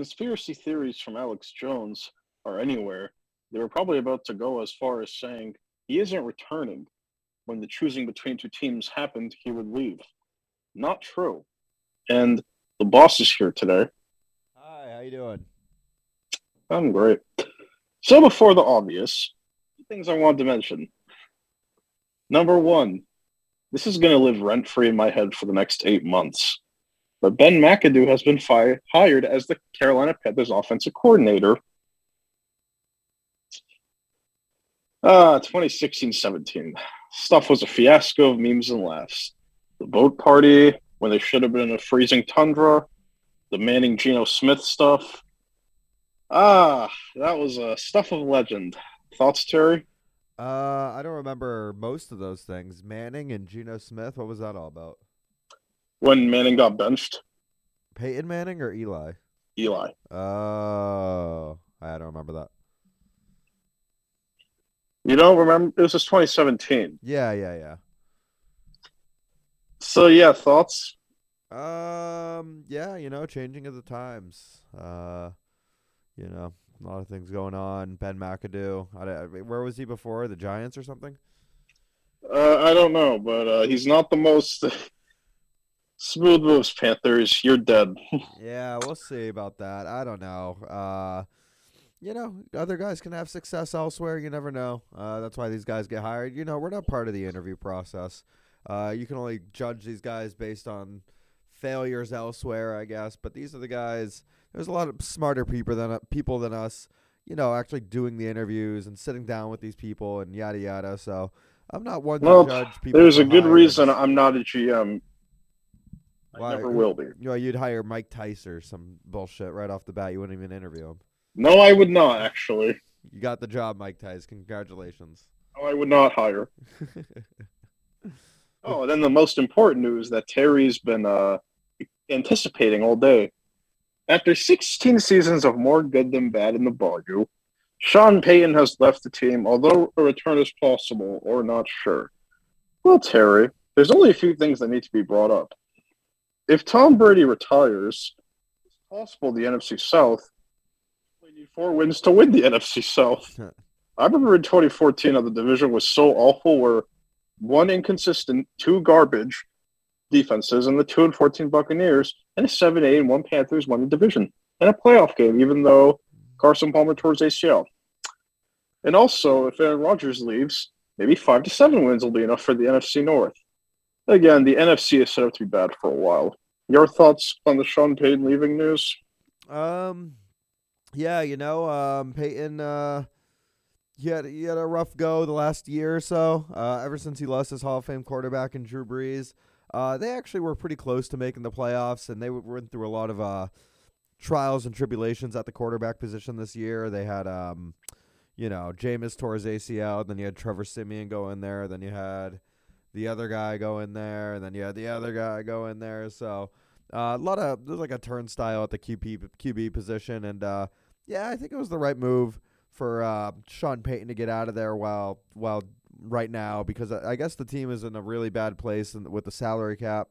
conspiracy theories from Alex Jones are anywhere, they were probably about to go as far as saying he isn't returning. When the choosing between two teams happened, he would leave. Not true. And the boss is here today. Hi, how you doing? I'm great. So before the obvious, things I wanted to mention. Number one, this is going to live rent free in my head for the next eight months. But Ben McAdoo has been fi- hired as the Carolina Panthers offensive coordinator. Uh, 2016 17. Stuff was a fiasco of memes and laughs. The boat party, when they should have been in a freezing tundra, the Manning Geno Smith stuff. Ah, that was a uh, stuff of legend. Thoughts, Terry? Uh, I don't remember most of those things. Manning and Geno Smith. What was that all about? When Manning got benched. Peyton Manning or Eli? Eli. Oh, I don't remember that. You don't remember? It was just 2017. Yeah, yeah, yeah. So yeah, thoughts? Um, yeah, you know, changing of the times. Uh, you know, a lot of things going on. Ben McAdoo. I, where was he before? The Giants or something? Uh, I don't know, but uh, he's not the most smooth moves. Panthers, you're dead. yeah, we'll see about that. I don't know. Uh, you know, other guys can have success elsewhere. You never know. Uh, that's why these guys get hired. You know, we're not part of the interview process. Uh, you can only judge these guys based on failures elsewhere, I guess. But these are the guys. There's a lot of smarter people than people than us. You know, actually doing the interviews and sitting down with these people and yada yada. So I'm not one well, to judge people. There's a good reason I'm not a GM. I never will be. You know, you'd hire Mike Tice or some bullshit right off the bat. You wouldn't even interview him. No, I would not actually. You got the job, Mike Tice. Congratulations. No, I would not hire. oh, and then the most important news that Terry's been uh, anticipating all day. After 16 seasons of more good than bad in the Bayou, Sean Payton has left the team, although a return is possible or not sure. Well, Terry, there's only a few things that need to be brought up. If Tom Brady retires, it's possible the NFC South only need four wins to win the NFC South. I remember in 2014 how the division was so awful where one inconsistent, two garbage, defenses, and the two and fourteen Buccaneers and a seven eight and one Panthers won the division and a playoff game, even though Carson Palmer towards ACL. And also, if Aaron Rodgers leaves, maybe five to seven wins will be enough for the NFC North. Again, the NFC is set up to be bad for a while. Your thoughts on the Sean Payton leaving news? Um, yeah, you know, um, Payton, uh, he had he had a rough go the last year or so. Uh, ever since he lost his Hall of Fame quarterback in Drew Brees. Uh, they actually were pretty close to making the playoffs, and they went through a lot of uh, trials and tribulations at the quarterback position this year. They had, um, you know, Jameis tore his ACL, then you had Trevor Siemian go in there, then you had the other guy go in there, and then you had the other guy go in there. So uh, a lot of there's like a turnstile at the QB QB position, and uh, yeah, I think it was the right move for uh, Sean Payton to get out of there while while right now because I guess the team is in a really bad place with the salary cap,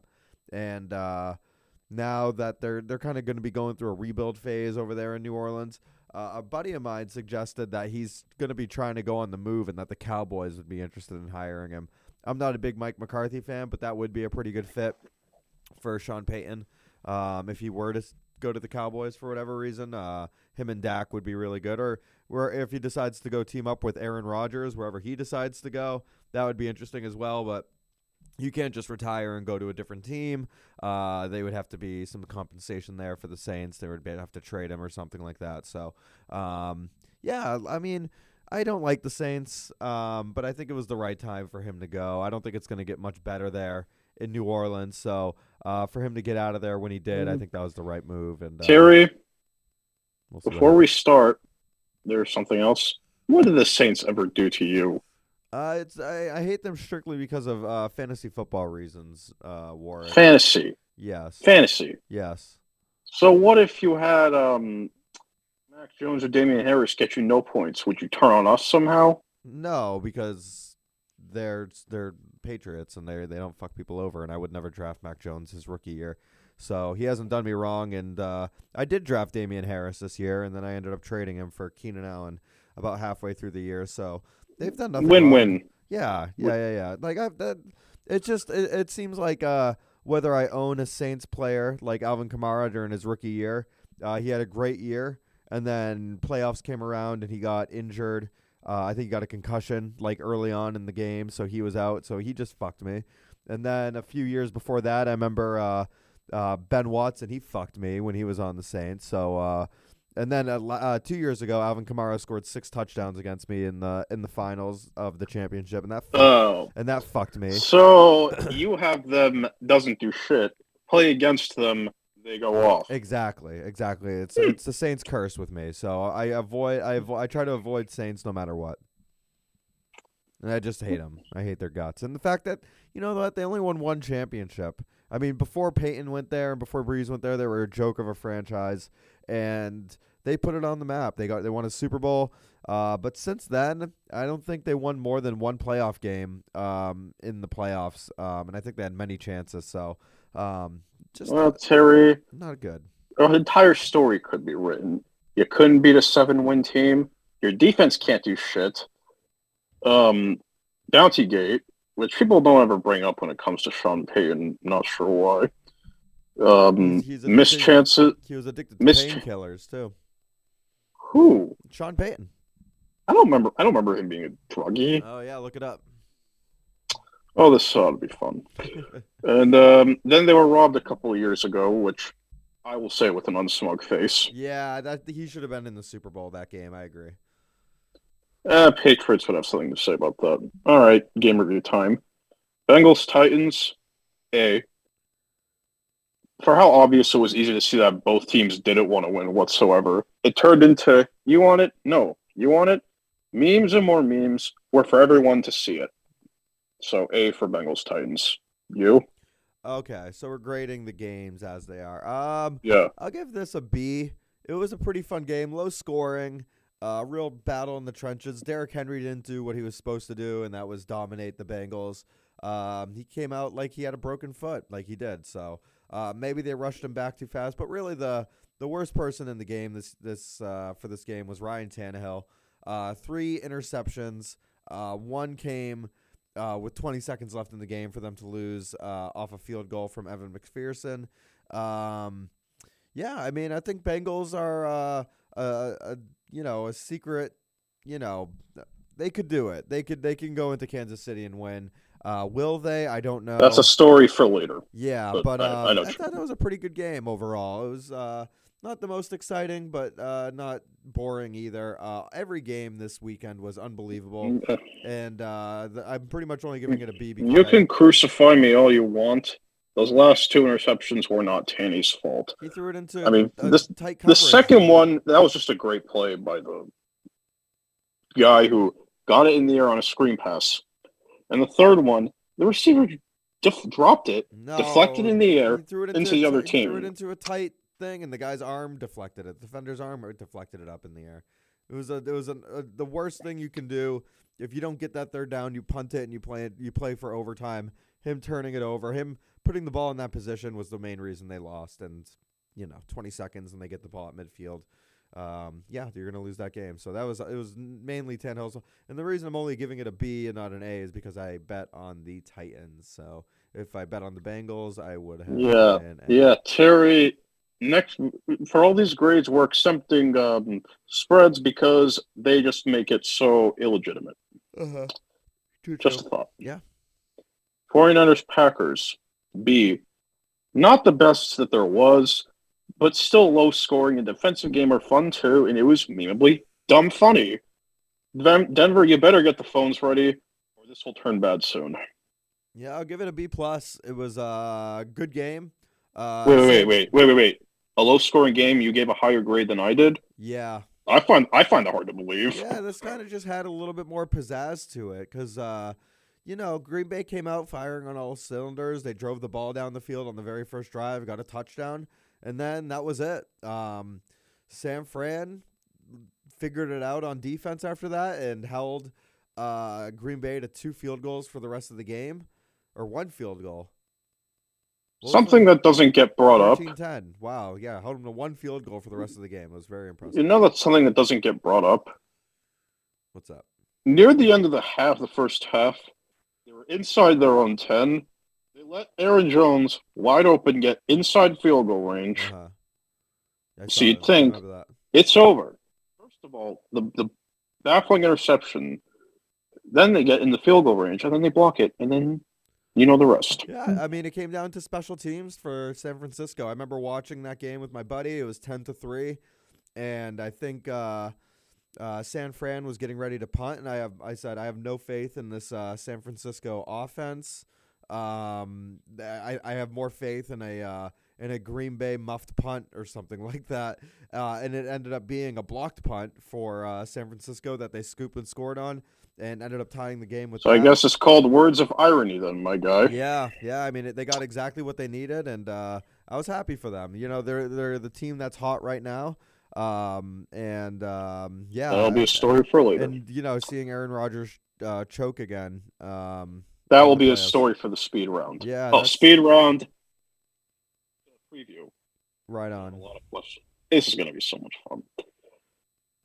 and uh, now that they're they're kind of going to be going through a rebuild phase over there in New Orleans. Uh, a buddy of mine suggested that he's going to be trying to go on the move and that the Cowboys would be interested in hiring him. I'm not a big Mike McCarthy fan, but that would be a pretty good fit for Sean Payton um, if he were to go to the Cowboys for whatever reason. Uh, him and Dak would be really good. Or where if he decides to go team up with Aaron Rodgers wherever he decides to go, that would be interesting as well. But you can't just retire and go to a different team. Uh, they would have to be some compensation there for the Saints. They would have to trade him or something like that. So, um, yeah, I mean, I don't like the Saints, um, but I think it was the right time for him to go. I don't think it's going to get much better there in New Orleans. So, uh, for him to get out of there when he did, I mm-hmm. think that was the right move. And uh, Terry, we'll before we start, there's something else. What did the Saints ever do to you? Uh, it's I, I hate them strictly because of uh, fantasy football reasons. Uh, Warren. Fantasy. Yes. Fantasy. Yes. So what if you had um, Mac Jones or Damien Harris get you no points? Would you turn on us somehow? No, because they're they're Patriots, and they they don't fuck people over. And I would never draft Mac Jones his rookie year, so he hasn't done me wrong. And uh, I did draft Damien Harris this year, and then I ended up trading him for Keenan Allen about halfway through the year. So they've done nothing. Win-win. Yeah, yeah, yeah, yeah. Like I've that. It just it, it seems like uh, whether I own a Saints player like Alvin Kamara during his rookie year, uh, he had a great year, and then playoffs came around and he got injured. Uh, I think he got a concussion like early on in the game, so he was out. So he just fucked me. And then a few years before that, I remember uh, uh, Ben Watson. He fucked me when he was on the Saints. So uh, and then uh, two years ago, Alvin Kamara scored six touchdowns against me in the in the finals of the championship, and that fucked, Oh, and that fucked me. so you have them doesn't do shit. Play against them, they go off. Exactly, exactly. It's it's the Saints curse with me. So I avoid I avo- I try to avoid Saints no matter what. And I just hate them. I hate their guts. And the fact that you know what they only won one championship. I mean, before Payton went there and before Brees went there, they were a joke of a franchise, and they put it on the map. They got they won a Super Bowl. Uh, but since then, I don't think they won more than one playoff game um, in the playoffs. Um, and I think they had many chances. So um, just Well, Terry, not good. an entire story could be written. You couldn't beat a seven-win team. Your defense can't do shit. Um, Bounty Gate, which people don't ever bring up when it comes to Sean Payton. Not sure why. Um, He's a missed big- chances. He was addicted to Mis- painkillers too. Who? Sean Payton. I don't remember. I don't remember him being a druggie. Oh yeah, look it up. Oh, this ought to be fun. And um, then they were robbed a couple of years ago, which I will say with an unsmug face. yeah, that he should have been in the Super Bowl that game. I agree. Uh, Patriots would have something to say about that. All right, game review time. Bengals Titans. A. For how obvious it was easy to see that both teams didn't want to win whatsoever, it turned into you want it? No. You want it? Memes and more memes were for everyone to see it. So A for Bengals Titans. You? Okay, so we're grading the games as they are. Um, Yeah. I'll give this a B. It was a pretty fun game, low scoring, uh, real battle in the trenches. Derrick Henry didn't do what he was supposed to do, and that was dominate the Bengals. Um, he came out like he had a broken foot, like he did. So uh, maybe they rushed him back too fast. But really, the the worst person in the game this this uh, for this game was Ryan Tannehill. Uh, three interceptions. Uh, one came uh, with 20 seconds left in the game for them to lose uh, off a field goal from Evan McPherson. Um, yeah, I mean, I think Bengals are, uh, a, a, you know, a secret. You know, they could do it. They could. They can go into Kansas City and win. Uh, will they? I don't know. That's a story for later. yeah, but but I- uh, I I, know what thought it was a pretty good game overall. It was uh, not the most exciting, but uh, not boring either. Uh, every game this weekend was unbelievable, Uh, and uh, the, I'm pretty much only giving it a B because You can crucify me all you want. Those last two interceptions were not Tanny's fault. he threw it into. I mean, a this- tight The second one, that was just a great play by the guy who got it in the air on a screen pass. And the third one, the receiver def- dropped it, no, deflected in the air threw it into a the other he Threw it team. into a tight thing, and the guy's arm deflected it. The defender's arm deflected it up in the air. It was a. It was an, a, the worst thing you can do if you don't get that third down. You punt it and you play it. You play for overtime. Him turning it over, him putting the ball in that position was the main reason they lost. And you know, 20 seconds and they get the ball at midfield. Um, yeah, you're gonna lose that game. So that was it was mainly Tannehill's. And the reason I'm only giving it a B and not an A is because I bet on the Titans. So if I bet on the Bengals, I would have. Yeah. Yeah, Terry. Next, for all these grades, we're accepting um, spreads because they just make it so illegitimate. Uh-huh. True, Just true. a thought. Yeah. 49ers Packers. B. Not the best that there was, but still low scoring and defensive game are fun too, and it was memeably dumb funny. Den- Denver, you better get the phones ready, or this will turn bad soon. Yeah, I'll give it a B plus. It was a good game. Uh, wait, wait, wait, wait, wait, wait. A low scoring game, you gave a higher grade than I did. Yeah, I find I find that hard to believe. yeah. This kind of just had a little bit more pizzazz to it because, uh, you know, Green Bay came out firing on all cylinders. They drove the ball down the field on the very first drive, got a touchdown, and then that was it. Um, San Fran figured it out on defense after that and held uh, Green Bay to two field goals for the rest of the game, or one field goal. Something that doesn't get brought up. 13-10. Wow, yeah, held them to one field goal for the rest of the game. It was very impressive. You know that's something that doesn't get brought up. What's up? Near the end of the half, the first half, they were inside their own ten. They let Aaron Jones wide open get inside field goal range. Uh-huh. So you'd that. Think- It's over. First of all, the the baffling interception. Then they get in the field goal range, and then they block it, and then you know the rest. Yeah, I mean, it came down to special teams for San Francisco. I remember watching that game with my buddy. It was ten to three, and I think uh, uh, San Fran was getting ready to punt, and I have I said I have no faith in this uh, San Francisco offense. Um, I I have more faith in a uh, in a Green Bay muffed punt or something like that, uh, and it ended up being a blocked punt for uh, San Francisco that they scooped and scored on, and ended up tying the game with. So I guess it's called words of irony, then, my guy. Yeah, yeah. I mean, it, they got exactly what they needed, and uh, I was happy for them. You know, they're they're the team that's hot right now, um, and um, yeah, That'll be a story for later. and you know, seeing Aaron Rodgers uh, choke again. Um, that will be a story for the speed round. Yeah, Oh, speed round preview. right on. A lot of questions. This is going to be so much fun.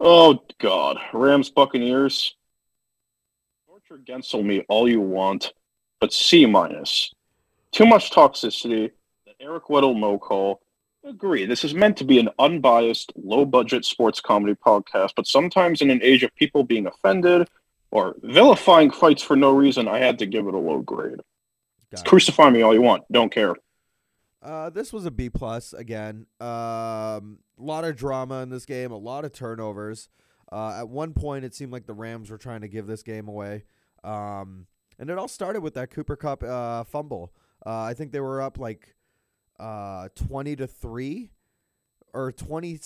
Oh God, Rams Buccaneers. Torture Gensel me all you want, but C minus. Too much toxicity. The Eric Weddle no call. Agree. This is meant to be an unbiased, low budget sports comedy podcast, but sometimes in an age of people being offended or vilifying fights for no reason, I had to give it a low grade. It. Crucify me all you want. Don't care. Uh, this was a B plus again. Um, a lot of drama in this game, a lot of turnovers. Uh, at one point, it seemed like the Rams were trying to give this game away. Um, and it all started with that Cooper Kupp uh, fumble. Uh, I think they were up like uh, 20 to 3 or 20,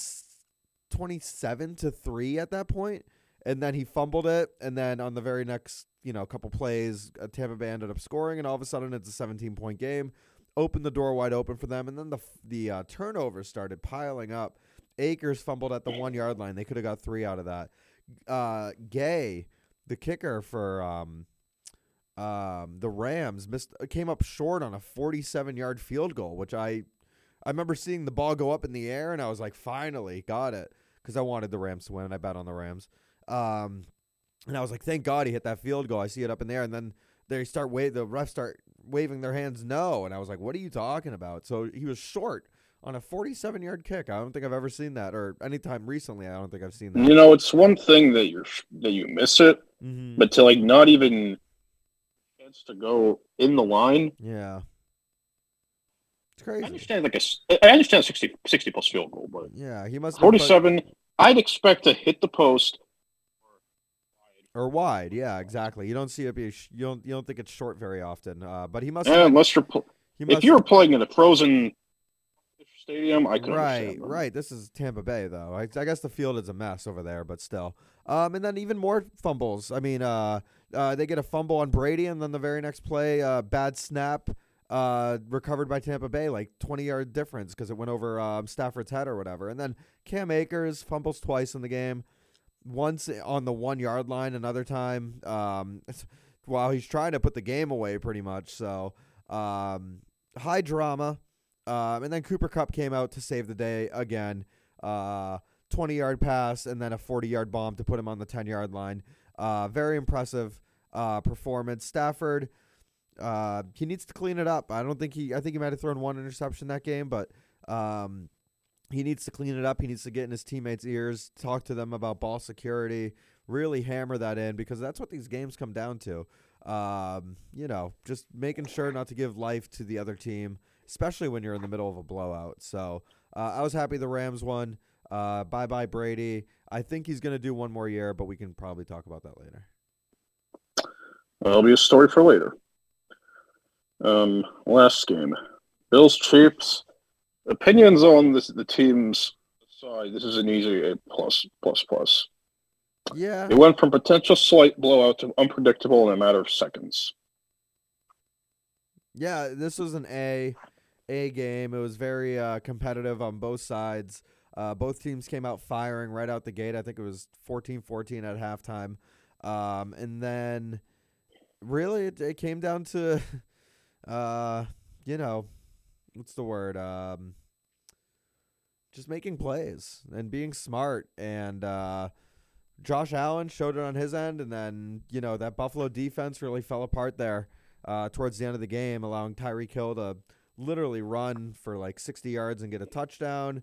27 to 3 at that point. And then he fumbled it. And then on the very next, you know, couple plays, uh, Tampa Bay ended up scoring. And all of a sudden, it's a 17 point game opened the door wide open for them, and then the the uh, turnovers started piling up. Akers fumbled at the one yard line. They could have got three out of that. Uh, Gay, the kicker for um, um, the Rams, missed came up short on a 47 yard field goal, which I I remember seeing the ball go up in the air, and I was like, finally got it, because I wanted the Rams to win. I bet on the Rams. Um, and I was like, thank God he hit that field goal. I see it up in there, and then they start wave the refs start waving their hands no and i was like what are you talking about so he was short on a 47 yard kick i don't think i've ever seen that or anytime recently i don't think i've seen that You know, it's one thing that you're that you miss it, Mhm. but to like not even chance to go in the line. yeah it's crazy. I understand like a s- I understand 60, 60 plus field goal, but yeah he must 47 put- I'd expect to hit the post. or wide yeah exactly you don't see it be sh- you don't you don't think it's short very often uh, but he must been- unless you're pl- he if you were playing in a frozen stadium, I could right, right. This is Tampa Bay, though. I, I guess the field is a mess over there, but still. Um, and then even more fumbles. I mean, uh, uh, they get a fumble on Brady, and then the very next play, uh, bad snap, uh, recovered by Tampa Bay, like twenty yard difference because it went over um, Stafford's head or whatever. And then Cam Akers fumbles twice in the game, once on the one yard line, another time um, while he's trying to put the game away, pretty much. So um, high drama. Um, and then Cooper Kupp came out to save the day again. Uh, 20 yard pass and then a 40 yard bomb to put him on the 10 yard line. Uh, very impressive uh, performance. Stafford, uh, he needs to clean it up. I don't think he, I think he might have thrown one interception that game, but um, he needs to clean it up. He needs to get in his teammates' ears, talk to them about ball security, really hammer that in because that's what these games come down to. Um, you know, just making sure not to give life to the other team especially when you're in the middle of a blowout. So uh, I was happy the Rams won. Uh, bye bye Brady. I think he's going to do one more year, but we can probably talk about that later. That'll be a story for later. Um, last game, Bills Chiefs. Opinions on this the team's side. This is an easy A plus plus plus. Yeah, It went from potential slight blowout to unpredictable in a matter of seconds. yeah. This was an A, A game. It was very uh, competitive on both sides. Uh, both teams came out firing right out the gate. I think it was 14-14 at halftime. Um, and then really it, it came down to, uh, you know, what's the word? Um, just making plays and being smart. And uh, Josh Allen showed it on his end, and then you know that Buffalo defense really fell apart there uh, towards the end of the game, allowing Tyreek Hill to literally run for like 60 yards and get a touchdown,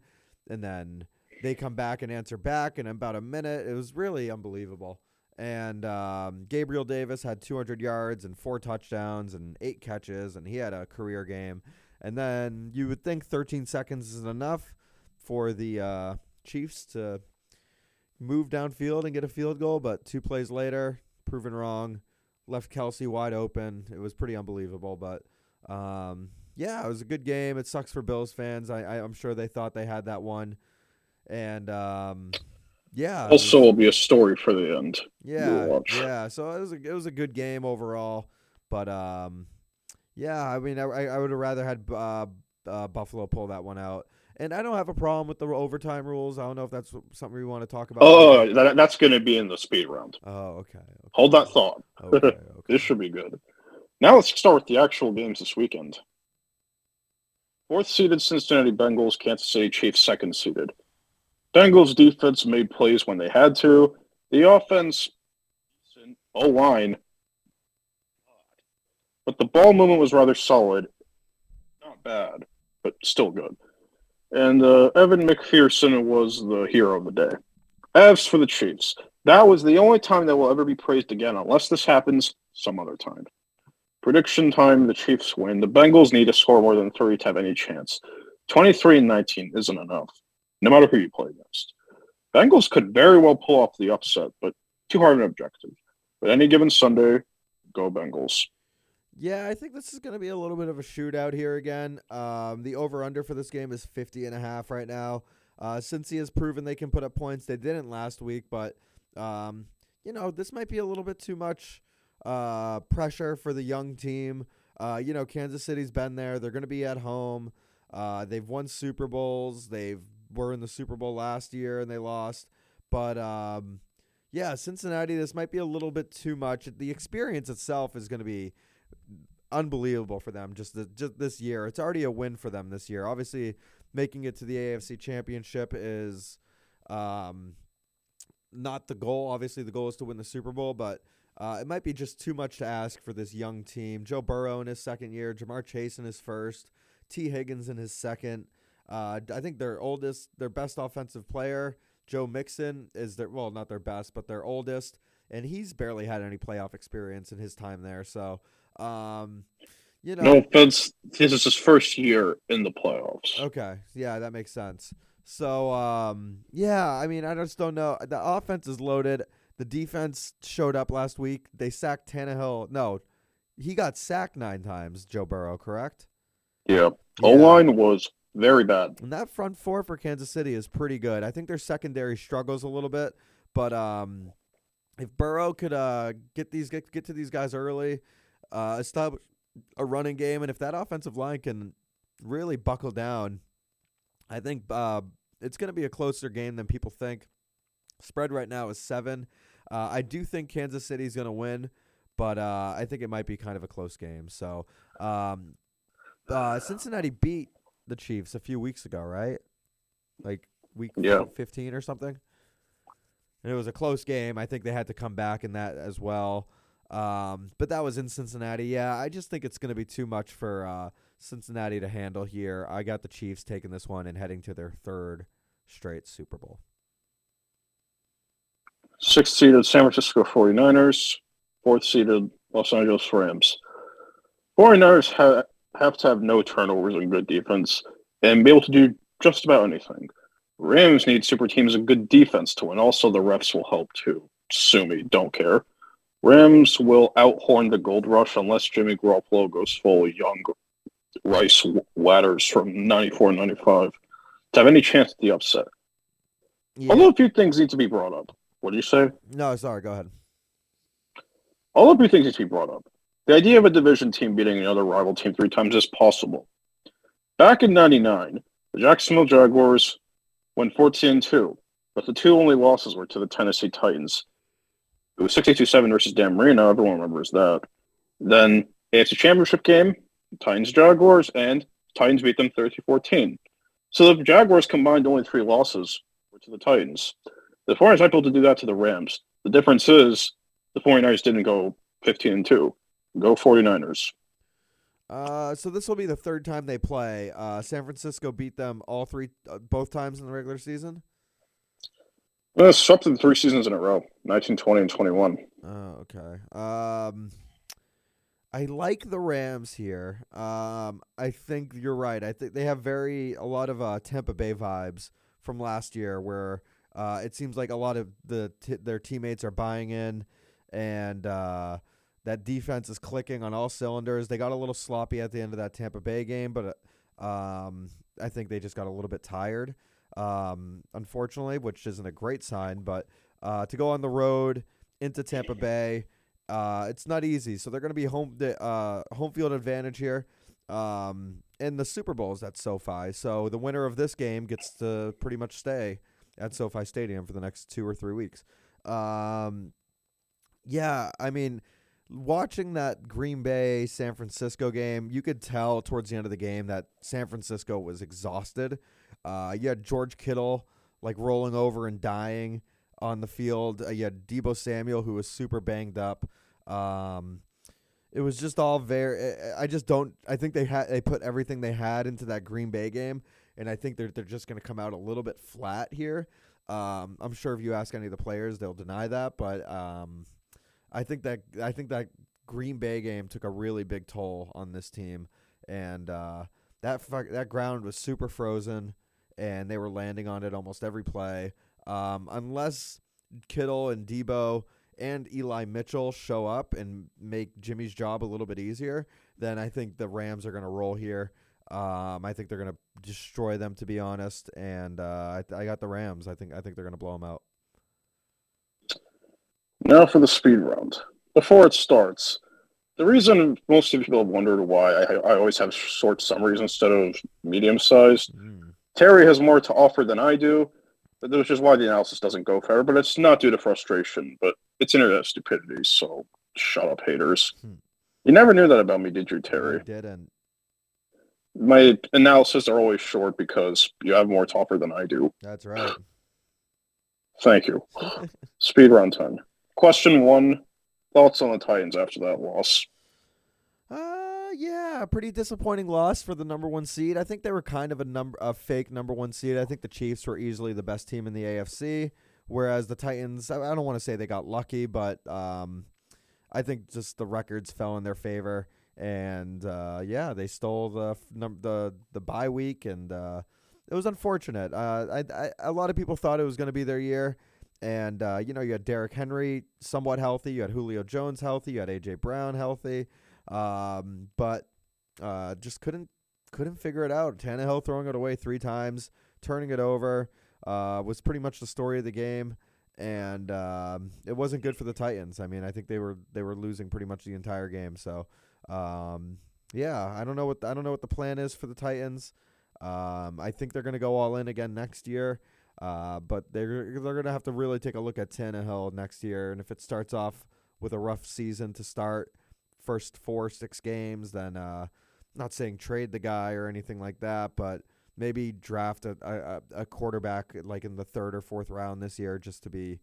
and then they come back and answer back in about a minute. It was really unbelievable. And um, Gabriel Davis had 200 yards and four touchdowns and eight catches, and he had a career game. And then you would think 13 seconds is enough for the uh, Chiefs to move downfield and get a field goal, but two plays later, proven wrong, left Kelce wide open. It was pretty unbelievable, but um, yeah, it was a good game. It sucks for Bills fans. I, I am sure they thought they had that one, and um, yeah, also will be a story for the end. Yeah, yeah. So it was a, it was a good game overall, but um, yeah. I mean, I I would have rather had uh, uh, Buffalo pull that one out. And I don't have a problem with the overtime rules. I don't know if that's something we want to talk about. Oh, that, that's going to be in the speed round. Oh, okay. okay. Hold that thought. Okay, okay. this should be good. Now let's start with the actual games this weekend. Fourth seeded Cincinnati Bengals, Kansas City Chiefs, second seeded. Bengals defense made plays when they had to. The offense, O line, but the ball movement was rather solid. Not bad, but still good and uh, Evan McPherson was the hero of the day. As for the Chiefs, that was the only time that will ever be praised again, unless this happens some other time. Prediction time: the Chiefs win. The Bengals need to score more than three to have any chance. Twenty-three and nineteen isn't enough, no matter who you play against. Bengals could very well pull off the upset, but too hard an objective. But any given Sunday, go Bengals. Yeah, I think this is going to be a little bit of a shootout here again. Um, the over under for this game is 50 and a half right now. Uh, since he has proven they can put up points. They didn't last week, but um, you know this might be a little bit too much uh, pressure for the young team. Uh, you know, Kansas City's been there. They're going to be at home. Uh, they've won Super Bowls. They've were in the Super Bowl last year and they lost. But um, yeah, Cincinnati. This might be a little bit too much. The experience itself is going to be unbelievable for them just the, just this year. It's already a win for them this year. Obviously, making it to the AFC Championship is um, not the goal. Obviously, the goal is to win the Super Bowl, but uh, it might be just too much to ask for this young team. Joe Burrow in his second year, Ja'Marr Chase in his first, Tee Higgins in his second. Uh, I think their oldest, their best offensive player, Joe Mixon, is their well, not their best, but their oldest, and he's barely had any playoff experience in his time there. So um, you know, no offense. This is his first year in the playoffs. Okay, yeah, that makes sense. So, um, yeah, I mean, I just don't know. The offense is loaded. The defense showed up last week. They sacked Tannehill. No, he got sacked nine times. Joe Burrow, correct? Yeah. yeah. O line was very bad. And that front four for Kansas City is pretty good. I think their secondary struggles a little bit, but um, if Burrow could uh get these get, get to these guys early, uh, establish a running game, and if that offensive line can really buckle down, I think uh, it's going to be a closer game than people think. Spread right now is seven. Uh, I do think Kansas City is going to win, but uh, I think it might be kind of a close game. So um, uh, Cincinnati beat the Chiefs a few weeks ago, right? Like week yeah. 15 or something. And it was a close game. I think they had to come back in that as well. Um, but that was in Cincinnati. Yeah, I just think it's going to be too much for uh, Cincinnati to handle here. I got the Chiefs taking this one and heading to their third straight Super Bowl. Sixth seeded San Francisco 49ers, fourth seeded Los Angeles Rams. 49ers ha- have to have no turnovers and good defense and be able to do just about anything. Rams need super teams and good defense to win. Also, the refs will help too. Sue me, don't care. Rams will outhorn the Gold Rush unless Jimmy Garoppolo goes full young Rice Ladders from 94 95 to have any chance at the upset. Yeah. Although a few things need to be brought up. What do you say? No, sorry, go ahead. All of few things to be brought up. The idea of a division team beating another rival team three times is possible. Back in 99, the Jacksonville Jaguars went 14 2, but the two only losses were to the Tennessee Titans It was 62-7 versus Dan Marino. Everyone remembers that. Then AFC Championship game, Titans Jaguars, and Titans beat them 30-14. So the Jaguars combined only three losses were to the Titans. The 49ers might be able to do that to the Rams. The difference is the 49ers didn't go 15 and 2. Go 49ers. Uh, so this will be the third time they play. Uh, San Francisco beat them all three, uh, both times in the regular season. Well, it's up to three seasons in a row 19, 20, and 21. Oh, okay. Um, I like the Rams here. Um, I think you're right. I think they have very a lot of uh, Tampa Bay vibes from last year, where uh, it seems like a lot of the t- their teammates are buying in, and uh, that defense is clicking on all cylinders. They got a little sloppy at the end of that Tampa Bay game, but um, I think they just got a little bit tired, um, unfortunately, which isn't a great sign. But uh, to go on the road into Tampa Bay uh, it's not easy, so they're going to be home the uh, home field advantage here. Um, and the Super Bowl is at SoFi, so the winner of this game gets to pretty much stay at SoFi Stadium for the next two or three weeks. Um, yeah, I mean, watching that Green Bay San Francisco game, you could tell towards the end of the game that San Francisco was exhausted. Uh, you had George Kittle like rolling over and dying on the field. Uh, you had Deebo Samuel, who was super banged up. Um, it was just all very. I just don't. I think they had they put everything they had into that Green Bay game, and I think they're they're just going to come out a little bit flat here. Um, I'm sure if you ask any of the players, they'll deny that, but um, I think that I think that Green Bay game took a really big toll on this team, and uh, that that ground was super frozen, and they were landing on it almost every play. Um, unless Kittle and Deebo and Eli Mitchell show up and make Jimmy's job a little bit easier, then I think the Rams are going to roll here. Um, I think they're going to destroy them, to be honest. And uh, I, I got the Rams. I think I think they're going to blow them out. Now for the speed round. Before it starts, the reason most people have wondered why I, I always have short summaries instead of medium sized. Mm. Terry has more to offer than I do, which is why the analysis doesn't go fair. But it's not due to frustration, but it's internet stupidity. So shut up, haters. Hmm. You never knew that about me, did you, Terry? I didn't. My analysis are always short because you have more to offer than I do. That's right. Thank you. Speed run 10. Question one Thoughts on the Titans after that loss? Uh, yeah, pretty disappointing loss for the number one seed. I think they were kind of a number a fake number one seed. I think the Chiefs were easily the best team in the AFC, whereas the Titans. I don't want to say they got lucky, but um, I think just the records fell in their favor, and uh, yeah, they stole the the the bye week, and uh, it was unfortunate. Uh, I, I a lot of people thought it was going to be their year. And uh, you know, you had Derrick Henry somewhat healthy, you had Julio Jones healthy, you had AJ Brown healthy, um, but uh, just couldn't couldn't figure it out. Tannehill throwing it away three times, turning it over, uh, was pretty much the story of the game, and um, it wasn't good for the Titans. I mean, I think they were they were losing pretty much the entire game. So, um, yeah, I don't know what the, I don't know what the plan is for the Titans. Um, I think they're going to go all in again next year. Uh, but they're they're gonna have to really take a look at Tannehill next year, and if it starts off with a rough season to start, first four six games, then uh, not saying trade the guy or anything like that, but maybe draft a, a, a quarterback like in the third or fourth round this year, just to be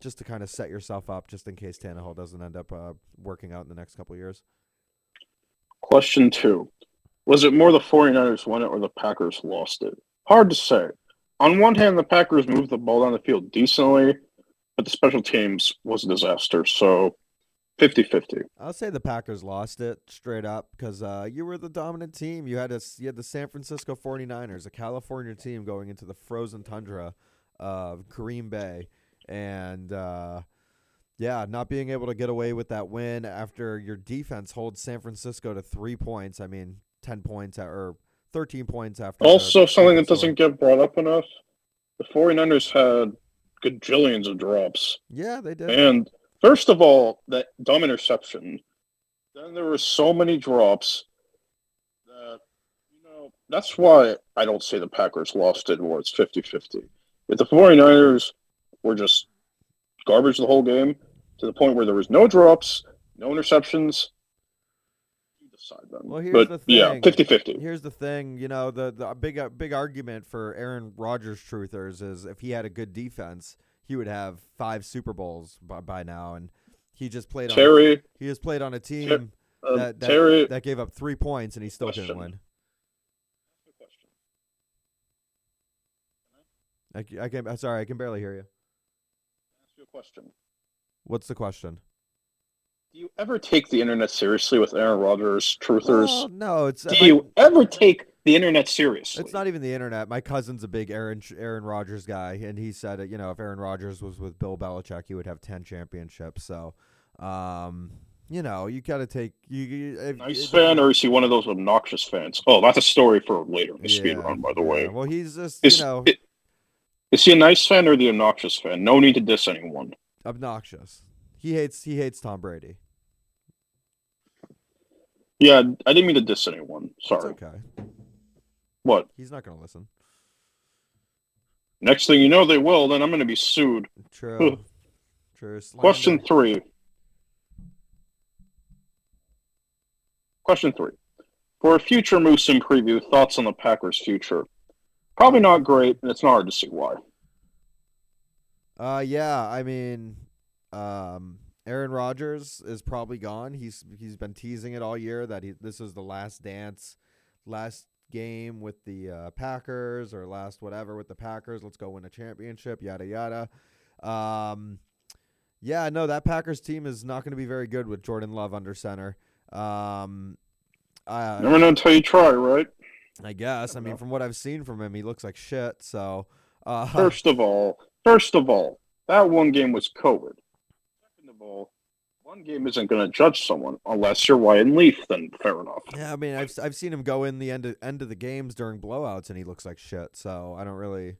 just to kind of set yourself up, just in case Tannehill doesn't end up uh, working out in the next couple years. Question two. Was it more the 49ers won it or the Packers lost it? Hard to say on one hand, the Packers moved the ball down the field decently, but the special teams was a disaster. So 50 50. I'll say the Packers lost it straight up because uh, you were the dominant team. You had, a, you had the San Francisco 49ers, a California team going into the frozen tundra of Green Bay. And uh, yeah, not being able to get away with that win after your defense holds San Francisco to three points. I mean, 10 points or 13 points after. Also, something that doesn't get brought up enough the 49ers had gajillions of drops. Yeah, they did. And first of all, that dumb interception. Then there were so many drops that, you know, that's why I don't say the Packers lost it or it's 50 50. If the 49ers were just garbage the whole game, to the point where there was no drops, no interceptions. Decide. Well, here's but the yeah, thing. 50-50. Here's the thing, you know, the the big uh, big argument for Aaron Rodgers truthers is if he had a good defense, he would have five Super Bowls by, by now, and he just played on Terry, he just played on a team uh, that, that Terry, that gave up three points and he still didn't win. Question. I, I can sorry, I can barely hear you. ask you a question. What's the question? Do you ever take the internet seriously with Aaron Rodgers truthers? Well, no, it's Do my- you ever take the internet seriously? It's not even the internet. My cousin's a big Aaron Aaron Rodgers guy, and he said, uh, you know, if Aaron Rodgers was with Bill Belichick, he would have ten championships. So, um, you know, you got to take you. you if, nice it- fan, or is he one of those obnoxious fans? Oh, that's a story for later in the speed Yeah, run, by the yeah. way. Well, he's just Is, you know i- is he a nice fan or the obnoxious fan? No need to diss anyone. Obnoxious. He hates he hates Tom Brady. Yeah, I didn't mean to diss anyone. It's Sorry. okay. What? He's not gonna listen. Next thing you know, they will. Then I'm going to be sued. True. True. Question three. Question three. For a future Moosin preview, thoughts on the Packers' future? Probably not great, and it's not hard to see why. Uh, yeah. I mean, um, Aaron Rodgers is probably gone. He's he's been teasing it all year that he this is the last dance, last game with the uh, Packers or last whatever with the Packers. Let's go win a championship. Yada yada. Um, yeah, no, that Packers team is not going to be very good with Jordan Love under center. Um, I, Never know until you try, right? I guess. I mean, know. from what I've seen from him, he looks like shit. So, uh, First of all, first of all, that one game was COVID. Second of all, one game isn't going to judge someone unless you're Ryan Leaf. Then fair enough. Yeah, I mean, I've I've seen him go in the end of, end of the games during blowouts, and he looks like shit. So I don't really.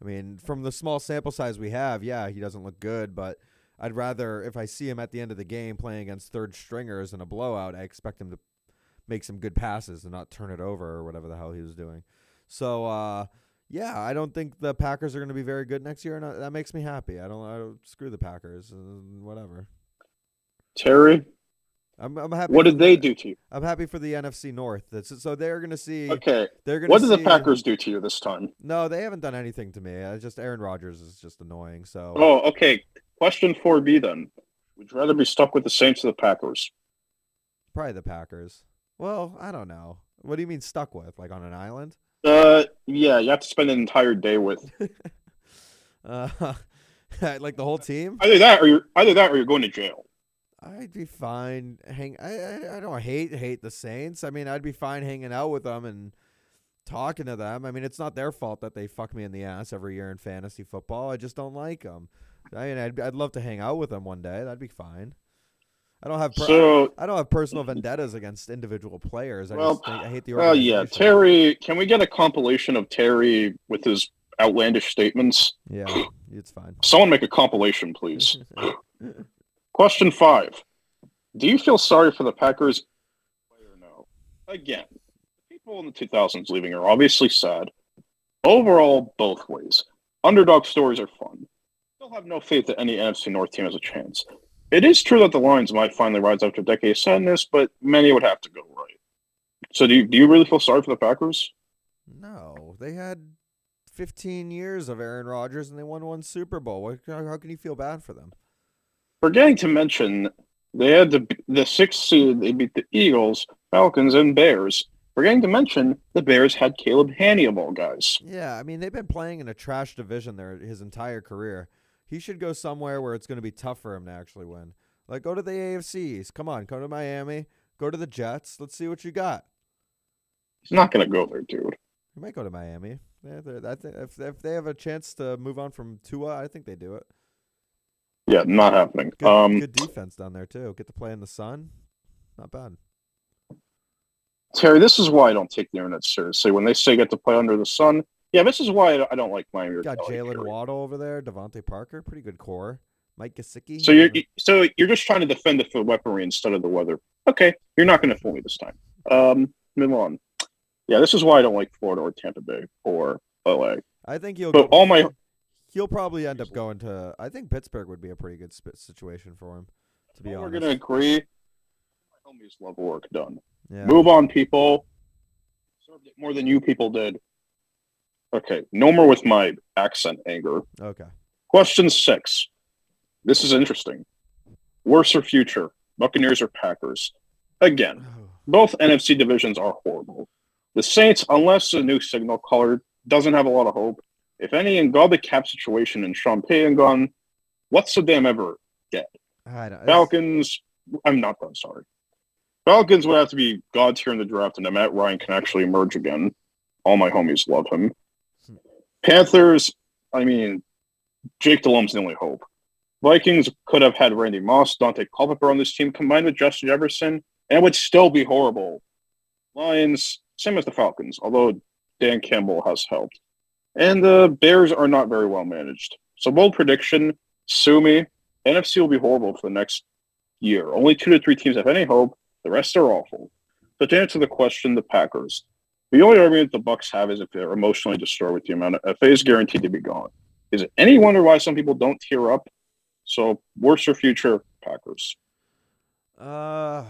I mean, from the small sample size we have, yeah, he doesn't look good. But I'd rather if I see him at the end of the game playing against third stringers in a blowout, I expect him to make some good passes and not turn it over or whatever the hell he was doing. So uh, yeah, I don't think the Packers are going to be very good next year, and uh, that makes me happy. I don't. I don't screw the Packers. Uh, whatever. Terry, I'm, I'm happy. what did they the- do to you? I'm happy for the NFC North. That's, so they're going to see. Okay, They're going what did the Packers do to you this time? No, they haven't done anything to me. I just Aaron Rodgers is just annoying. So Oh, okay. Question 4B then. Would you rather be stuck with the Saints or the Packers? probably the Packers. Well, I don't know. What do you mean stuck with? Like on an island? Uh, yeah, you have to spend an entire day with Uh, like the whole team? either that or you're either that or you're going to jail. I'd be fine. Hang. I, I I don't hate hate the Saints. I mean, I'd be fine hanging out with them and talking to them. I mean, it's not their fault that they fuck me in the ass every year in fantasy football. I just don't like them. I mean, I'd I'd love to hang out with them one day. That'd be fine. I don't have. Per- So, I don't have personal vendettas against individual players. I Well, just think, I hate the well, yeah. Terry. Can we get a compilation of Terry with his outlandish statements? Yeah, it's fine. Someone make a compilation, please. Question five: Do you feel sorry for the Packers? Or no? Again, people in the 2000s leaving are obviously sad. Overall, both ways. Underdog stories are fun. Still have no faith that any NFC North team has a chance. It is true that the Lions might finally rise after a decade of sadness, but many would have to go right. So, do you, do you really feel sorry for the Packers? no, they had 15 years of Aaron Rodgers and they won one Super Bowl. What, how, can you feel bad for them? Forgetting to mention, they had the the sixth seed. They beat the Eagles, Falcons, and Bears. Forgetting to mention, the Bears had Caleb Haney of all guys. Yeah, I mean they've been playing in a trash division there his entire career. He should go somewhere where it's going to be tough for him to actually win. Like go to the AFCs. Come on, come to Miami. Go to the Jets. Let's see what you got. He's not going to go there, dude. He might go to Miami. Yeah, I think if if they have a chance to move on from Tua, I think they do it. Yeah, not happening. Good, Um, good defense down there too. Get to play in the sun. Not bad. Terry, this is why I don't take the internet seriously. When they say get to play under the sun, yeah, this is why I don't like Miami. Got Jaylen. Waddle over there. DeVante Parker, pretty good core. Mike Gesicki. So you're so you're just trying to defend the weaponry instead of the weather. Okay, you're not going to fool me this time. Um, move on. Yeah, this is why I don't like Florida or Tampa Bay or LA. I think he'll. But go, all my he'll probably end up going to. I think Pittsburgh would be a pretty good situation for him. To be Well, honest, we're gonna agree. My homies love work done. yeah. Move on, people. Served it more than you people did. Okay, no more with my accent anger. Okay. Question six. This is interesting. Worse or future, Buccaneers or Packers? Again, oh. both NFC divisions are horrible. The Saints, unless a new signal caller doesn't have a lot of hope, if any and God, the cap situation and Sean Payton gone, what's the damn ever? I don't. Falcons, I'm not done, sorry. Falcons would have to be gods here in the draft, and Matt Ryan can actually emerge again. All my homies love him. Panthers, I mean, Jake Delhomme the only hope. Vikings could have had Randy Moss, Daunte Culpepper on this team combined with Justin Jefferson, and it would still be horrible. Lions, same as the Falcons, although Dan Campbell has helped. And the Bears are not very well managed. So bold prediction, sue me, NFC will be horrible for the next year. Only two to three teams have any hope. The rest are awful. But to answer the question, the Packers. The only argument the Bucks have is if they're emotionally distraught with the amount of FA is guaranteed to be gone. Is it any wonder why some people don't tear up? So worse for future Packers. Uh,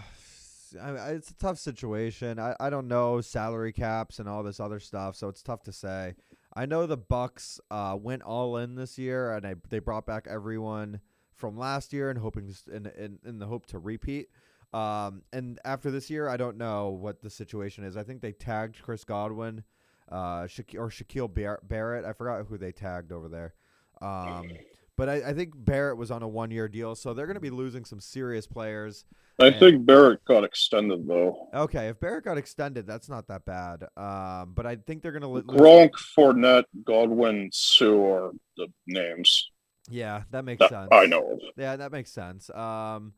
it's a tough situation. I, I don't know salary caps and all this other stuff, so it's tough to say. I know the Bucks uh, went all in this year, and I, they brought back everyone from last year, and hoping in, in in the hope to repeat. Um, and after this year, I don't know what the situation is. I think they tagged Chris Godwin, uh, Shaq- or Shaquille Bar- Barrett. I forgot who they tagged over there. Um, but I, I think Barrett was on a one year deal, so they're going to be losing some serious players. I Yeah. think Barrett got extended though. Okay, if Barrett got extended, that's not that bad. Um, but I think they're gonna. Lo- lose- Gronk, Fournette, Godwin, Sue are the names yeah, that makes that sense. I know. Yeah, that makes sense. Um,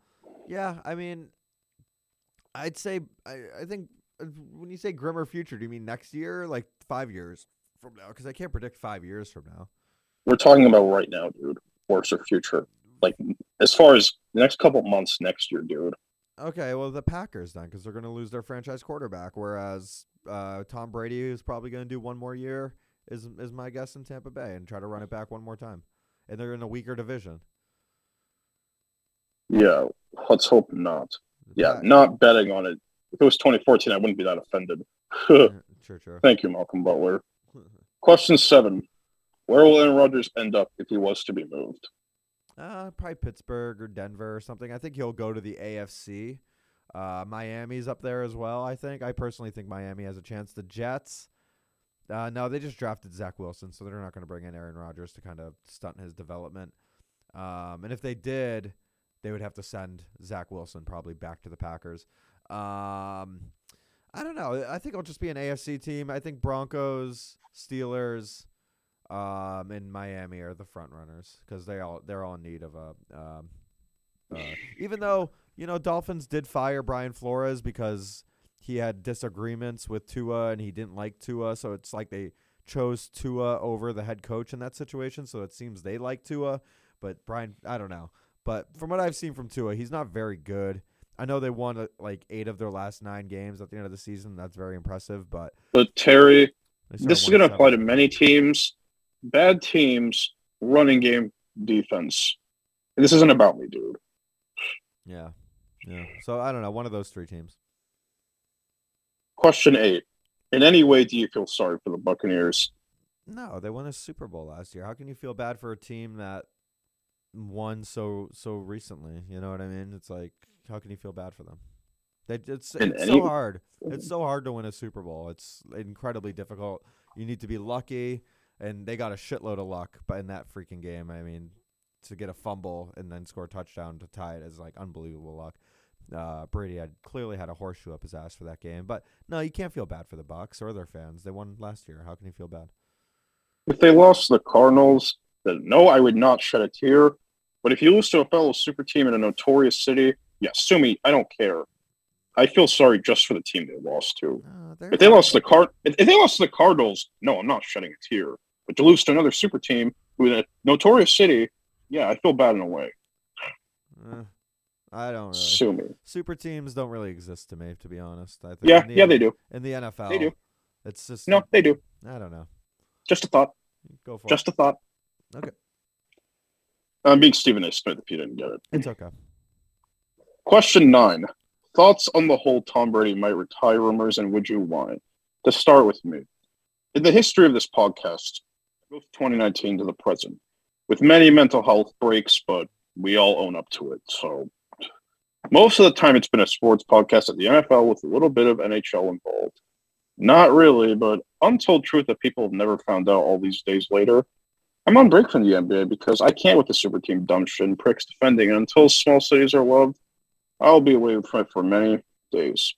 yeah, I mean, I'd say I, I think uh, when you say grimmer future, do you mean next year, like five years from now? Because I can't predict five years from now. We're talking about right now, dude. Worse or future. Like as far as the next couple months next year, dude. Okay, well the Packers then, because they're going to lose their franchise quarterback, whereas uh, Tom Brady is probably going to do one more year. Is is my guess in Tampa Bay and try to run it back one more time, and they're in a weaker division. Yeah, let's hope not. Yeah, Pack- not betting on it. If it was 2014, I wouldn't be that offended. Sure, sure. Thank you, Malcolm Butler. Question seven: Where will Aaron Rodgers end up if he was to be moved? Uh, probably Pittsburgh or Denver or something. I think he'll go to the AFC. Uh, Miami's up there as well. I think. I personally think Miami has a chance. The Jets. Uh, no, they just drafted Zach Wilson, so they're not going to bring in Aaron Rodgers to kind of stunt his development. Um, and if they did, they would have to send Zach Wilson probably back to the Packers. Um, I don't know. I think it'll just be an AFC team. I think Broncos, Steelers, um, and Miami are the front runners because they all they're all in need of a. Um, uh, even though you know Dolphins did fire Brian Flores because he had disagreements with Tua and he didn't like Tua, so it's like they chose Tua over the head coach in that situation. So it seems they like Tua, but Brian, I don't know. But from what I've seen from Tua, he's not very good. I know they won uh, like eight of their last nine games at the end of the season. That's very impressive. But But Terry, this is going to apply to many teams. Bad teams, running game, defense. And this isn't about me, dude. Yeah, yeah. So I don't know. One of those three teams. Question eight: In any way, do you feel sorry for the Buccaneers? No, they won a Super Bowl last year. How can you feel bad for a team that won so so recently? You know what I mean? It's like how can you feel bad for them? They, it's it's any- so hard. It's so hard to win a Super Bowl. It's incredibly difficult. You need to be lucky, and they got a shitload of luck. But in that freaking game, I mean, to get a fumble and then score a touchdown to tie it is like unbelievable luck. Uh, Brady had clearly had a horseshoe up his ass for that game. But no, you can't feel bad for the Bucks or their fans. They won last year. How can you feel bad? If they lost the Cardinals, then no, I would not shed a tear. But if you lose to a fellow super team in a notorious city, yeah, sue me. I don't care. I feel sorry just for the team they lost to. Uh, they're If they lost the Card, if if they lost the Cardinals, no, I'm not shedding a tear. But to lose to another super team with a notorious city, yeah, I feel bad in a way. Eh, I don't really. Sue me. Super teams don't really exist to me, to be honest. I think Yeah, the yeah, they do. In the NFL, They do. It's just No, they do. I don't know. Just a thought. Go for Just a thought. Okay. I'm being Stephen A. Smith if you didn't get it. It's okay. Question nine. Thoughts on the whole Tom Brady might retire rumors and would you why? To start with me, in the history of this podcast, both 2019 to the present, with many mental health breaks, but we all own up to it. So most of the time it's been a sports podcast at the NFL with a little bit of NHL involved. Not really, but untold truth that people have never found out all these days later. I'm on break from the NBA because I can't with the super team dumb shit and pricks defending. And until small cities are loved, I'll be away from it for many days.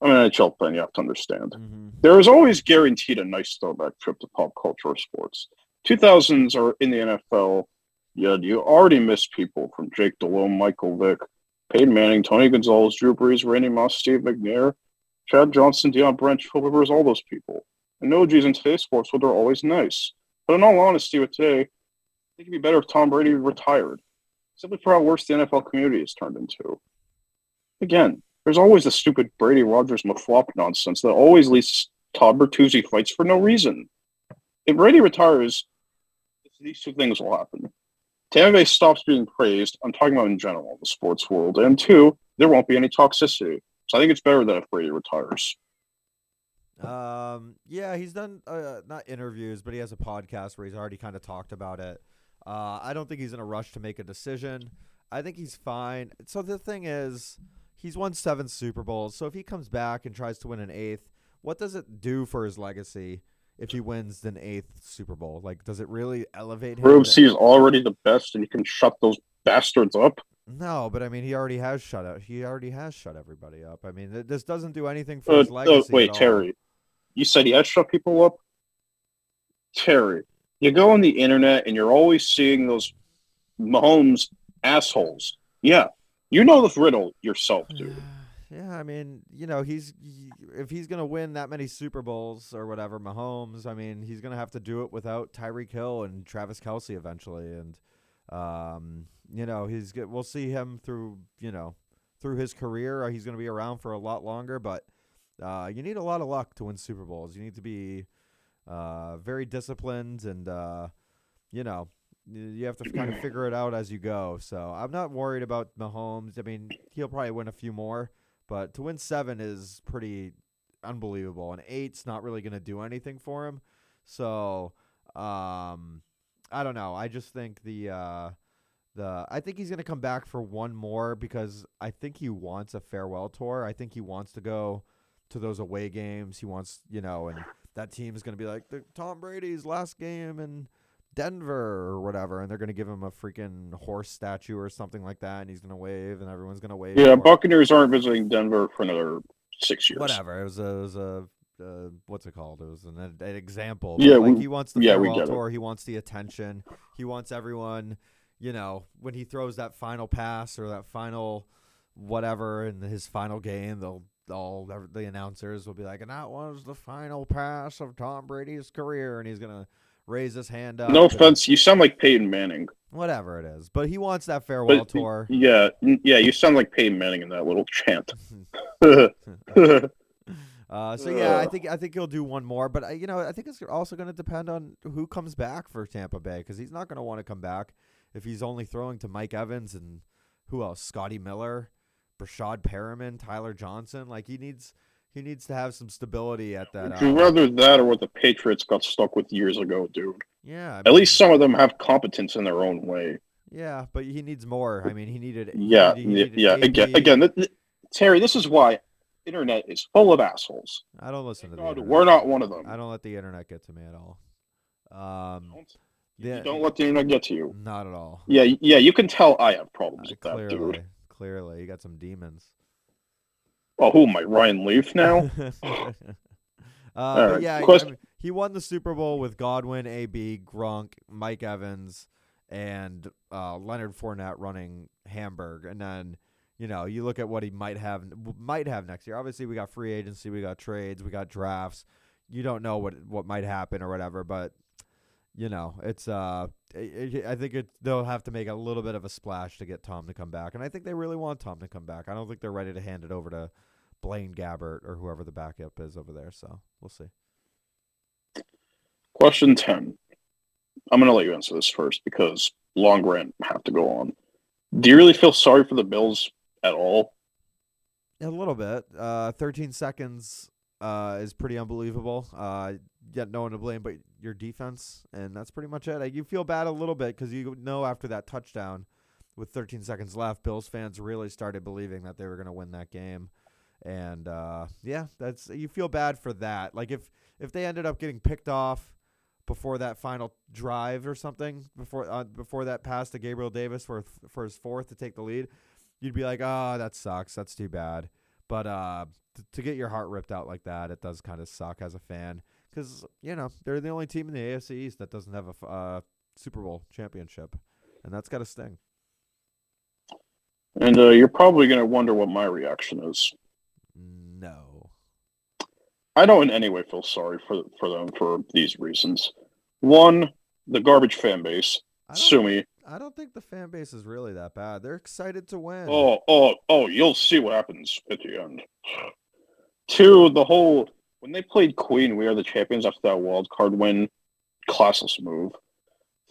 I'm an NHL fan, you have to understand. Mm-hmm. There is always guaranteed a nice throwback trip to pop culture or sports. 2000s are in the NFL, yet you already miss people from Jake Delhomme, Michael Vick, Peyton Manning, Tony Gonzalez, Drew Brees, Randy Moss, Steve McNair, Chad Johnson, Deion Branch, Phil Rivers, all those people. And no G's in today's sports, but they're always nice. But in all honesty, with today, I think it'd be better if Tom Brady retired, simply for how worse the NFL community has turned into. Again, there's always the stupid Brady Rodgers McFlop nonsense that always leads Todd Bertuzzi fights for no reason. If Brady retires, these two things will happen. Tampa Bay stops being praised. I'm talking about in general, the sports world. And two, there won't be any toxicity. So I think it's better that if Brady retires. Um, yeah, he's done uh, not interviews, but he has a podcast where he's already kind of talked about it. Uh, I don't think he's in a rush to make a decision. I think he's fine. So the thing is, he's won seven Super Bowls. So if he comes back and tries to win an eighth, what does it do for his legacy if he wins an eighth Super Bowl? Like, does it really elevate him? Proves he's already the best and he can shut those bastards up. No, but I mean, he already has shut out. He already has shut everybody up. I mean, th- this doesn't do anything for Uh, his uh, legacy. wait, at all. Terry. You said he has shut people up? Terry, you go on the internet and you're always seeing those Mahomes assholes. Yeah. You know the riddle yourself, dude. Yeah, I mean, you know, he's he, if he's gonna win that many Super Bowls or whatever, Mahomes. I mean, he's gonna have to do it without Tyreek Hill and Travis Kelce eventually, and um, you know, he's. We'll see him through, you know, through his career. He's gonna be around for a lot longer, but uh, you need a lot of luck to win Super Bowls. You need to be uh, very disciplined, and uh, you know, you have to kind of figure it out as you go. So I'm not worried about Mahomes. I mean, he'll probably win a few more. But to win seven is pretty unbelievable, and eight's not really going to do anything for him. So, um, I don't know. I just think the uh, the I think he's going to come back for one more because I think he wants a farewell tour. I think he wants to go to those away games. He wants, you know, and that team is going to be like the Tom Brady's last game in Denver or whatever, and they're going to give him a freaking horse statue or something like that, and he's going to wave, and everyone's going to wave. Yeah, for him. Buccaneers aren't visiting Denver for another six years. whatever. It was a, it was a uh, what's it called? It was an, an example. Yeah, like we- he wants the yeah, farewell get it. tour. He wants the attention. He wants everyone. You know, when he throws that final pass or that final whatever in his final game, they'll all the announcers will be like, "And that was the final pass of Tom Brady's career," and he's gonna raise his hand up. No offense, you sound like Peyton Manning. whatever it is. But he wants that farewell But tour. yeah, yeah, you sound like Peyton Manning in that little chant. Uh, so yeah, I think I think he'll do one more, but uh, you know, I think it's also going to depend on who comes back for Tampa Bay because he's not going to want to come back if he's only throwing to Mike Evans and who else? Scotty Miller, Breshad Perriman, Tyler Johnson. Like he needs he needs to have some stability at that. Would you uh, rather that or what the Patriots got stuck with years ago, dude? yeah, I At mean, least some of them have competence in their own way. yeah, but he needs more. I mean, he needed Yeah, he yeah, needed yeah. AD. Again, again, th- th- Terry, this is why internet is full of assholes. I don't listen to the God, we're not one of them. I don't let the internet get to me at all. Um, Don't- yeah, You don't let the internet get to you. not at all. Yeah, yeah. You can tell I have problems with that, dude. Clearly, you got some demons. Oh, who am I, Ryan Leaf now? uh, right, yeah, I mean, he won the Super Bowl with Godwin, AB, Gronk, Mike Evans, and uh, Leonard Fournette running Hamburg, and then you know you look at what he might have might have next year. Obviously, we got free agency, we got trades, we got drafts. You don't know what what might happen or whatever, but you know it's uh I think it they'll have to make a little bit of a splash to get Tom to come back, and I think they really want Tom to come back. I don't think they're ready to hand it over to Blaine Gabbert or whoever the backup is over there. So we'll see. Question 10. I'm gonna let you answer this first because long rant have to go on. Do you really feel sorry for the Bills at all? A little bit. Uh, 13 seconds uh, is pretty unbelievable. Uh, yet no one to blame but your defense, and that's pretty much it. You feel bad a little bit because you know after that touchdown with 13 seconds left, Bills fans really started believing that they were going to win that game. And uh, yeah, that's you feel bad for that. Like if if they ended up getting picked off before that final drive or something, before uh, before that pass to Gabriel Davis for for his fourth to take the lead, you'd be like, "Oh, that sucks. That's too bad." But uh, t- to get your heart ripped out like that, it does kind of suck as a fan because you know they're the only team in the AFC East that doesn't have a uh, Super Bowl championship, and that's got to sting. And uh, you're probably going to wonder what my reaction is. No. I don't in any way feel sorry for for them for these reasons. One, the garbage fan base. Sue me. I don't think the fan base is really that bad. They're excited to win. Oh, oh, oh! You'll see what happens at the end. Two, the whole when they played Queen, we are the champions after that wild card win, classless move.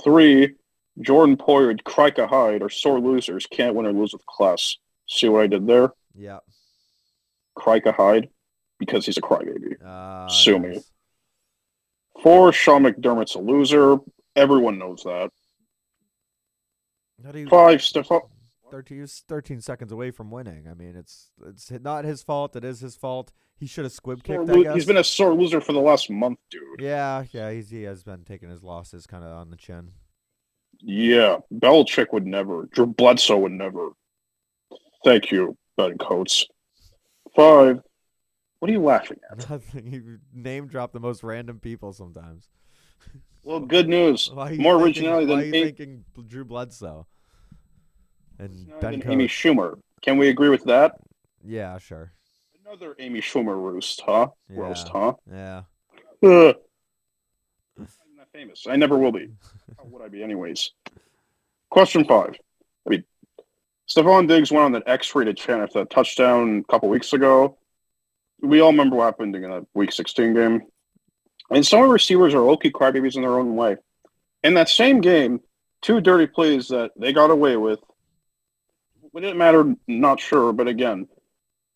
Three, Jordan Poyer, Krika Hyde are sore losers, can't win or lose with class. See what I did there? Yeah. Krika Hyde, because he's a crybaby. Uh, Sue nice. me. Four, Sean McDermott's a loser. Everyone knows that. How do you, Five, Stefon. 13, 13 seconds away from winning. I mean, it's it's not his fault. It is his fault. He should have squib kicked. Lo-. He's been a sore loser for the last month, dude. yeah, yeah. He's, he has been taking his losses kind of on the chin. Yeah, Belichick would never. Drew Bledsoe would never. Thank you, Ben Coates. Five. What are you laughing at? Nothing. You name drop the most random people sometimes. Well, good news. Why More thinking- originality why than are you thinking Drew Bledsoe and Ben Amy Schumer. Can we agree with that? Yeah, sure. Another Amy Schumer roost, huh? Roast, huh? Yeah. Ugh. I'm not famous. I never will be. How would I be, anyways? Question five. I mean, Stefon Diggs went on that X-rated chant after that touchdown a couple weeks ago. We all remember what happened in that Week 16 game. And some receivers are low-key crybabies in their own way. In that same game, two dirty plays that they got away with. It didn't matter, not sure, but again,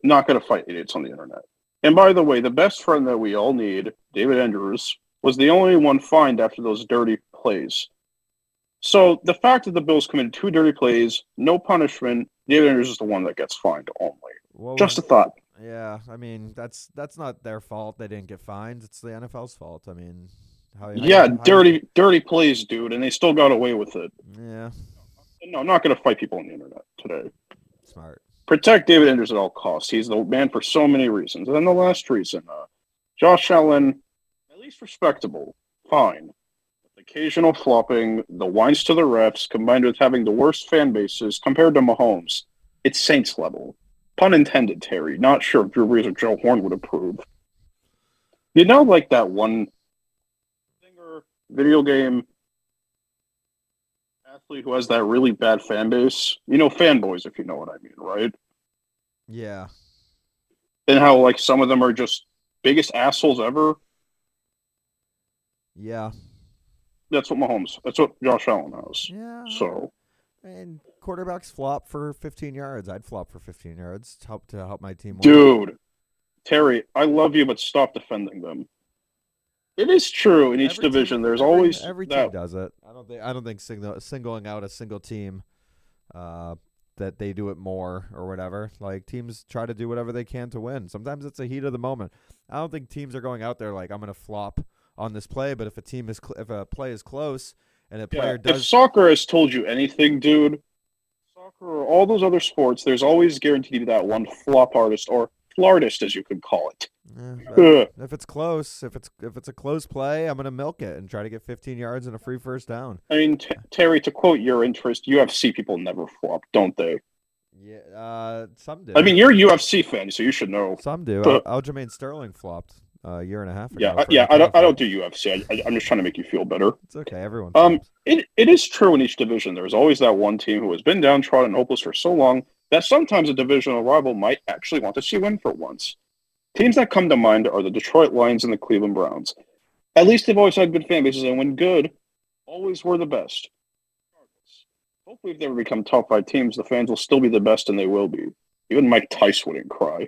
not going to fight idiots on the internet. And by the way, the best friend that we all need, David Andrews, was the only one fined after those dirty plays. So the fact that the Bills committed two dirty plays, no punishment, David Andrews is the one that gets fined only. What Just a thought. yeah, I mean that's that's not their fault. They didn't get fined. It's the NFL's fault. I mean, how? how Yeah, how- dirty, dirty plays, dude, and they still got away with it. Yeah, No, I'm not going to fight people on the internet today. smart. Protect David Andrews at all costs. He's the man for so many reasons. And then the last reason, uh, Josh Allen, at least respectable, fine. Occasional flopping, the whines to the refs, combined with having the worst fan bases compared to Mahomes, it's Saints level. Pun intended, Terry. Not sure if Drew Brees or Joe Horn would approve. You know, like that one singer video game athlete who has that really bad fan base. You know, fanboys, if you know what I mean, right? Yeah, And how like some of them are just biggest assholes ever. yeah, That's what Mahomes. That's what Josh Allen has. yeah. So and quarterbacks flop for 15 yards. I'd flop for 15 yards to help to help my team win. Dude, Terry, I love you, but stop defending them. It is true in each Every team- division. There's every- always every that. team does it. I don't think I don't think single, singling out a single team uh, that they do it more or whatever. Like teams try to do whatever they can to win. Sometimes it's a heat of the moment. I don't think teams are going out there like I'm going to flop on this play. But if a team is cl- if a play is close and a Yeah, player if does soccer has told you anything, dude, soccer or all those other sports, there's always guaranteed that one flop artist or flartist, as you could call it. Ugh. if it's close, if it's if it's a close play, I'm going to milk it and try to get 15 yards and a free first down. I mean, T- Terry, to quote your interest, UFC people never flop, don't they? Yeah, uh, some do. I mean, you're a UFC fan, so you should know. some do. but- Al- Aljamain Sterling flopped a year and a half ago. Yeah, I, yeah. I don't. I don't do UFC. I, I'm just trying to make you feel better. It's okay. Everyone. Um. It it is true in each division. There's always that one team who has been downtrodden and hopeless for so long that sometimes a divisional rival might actually want to see win for once. Teams that come to mind are the Detroit Lions and the Cleveland Browns. At least they've always had good fan bases, and when good, always were the best. Hopefully, if they ever become top five teams, the fans will still be the best, and they will be. Even Mike Tice wouldn't cry.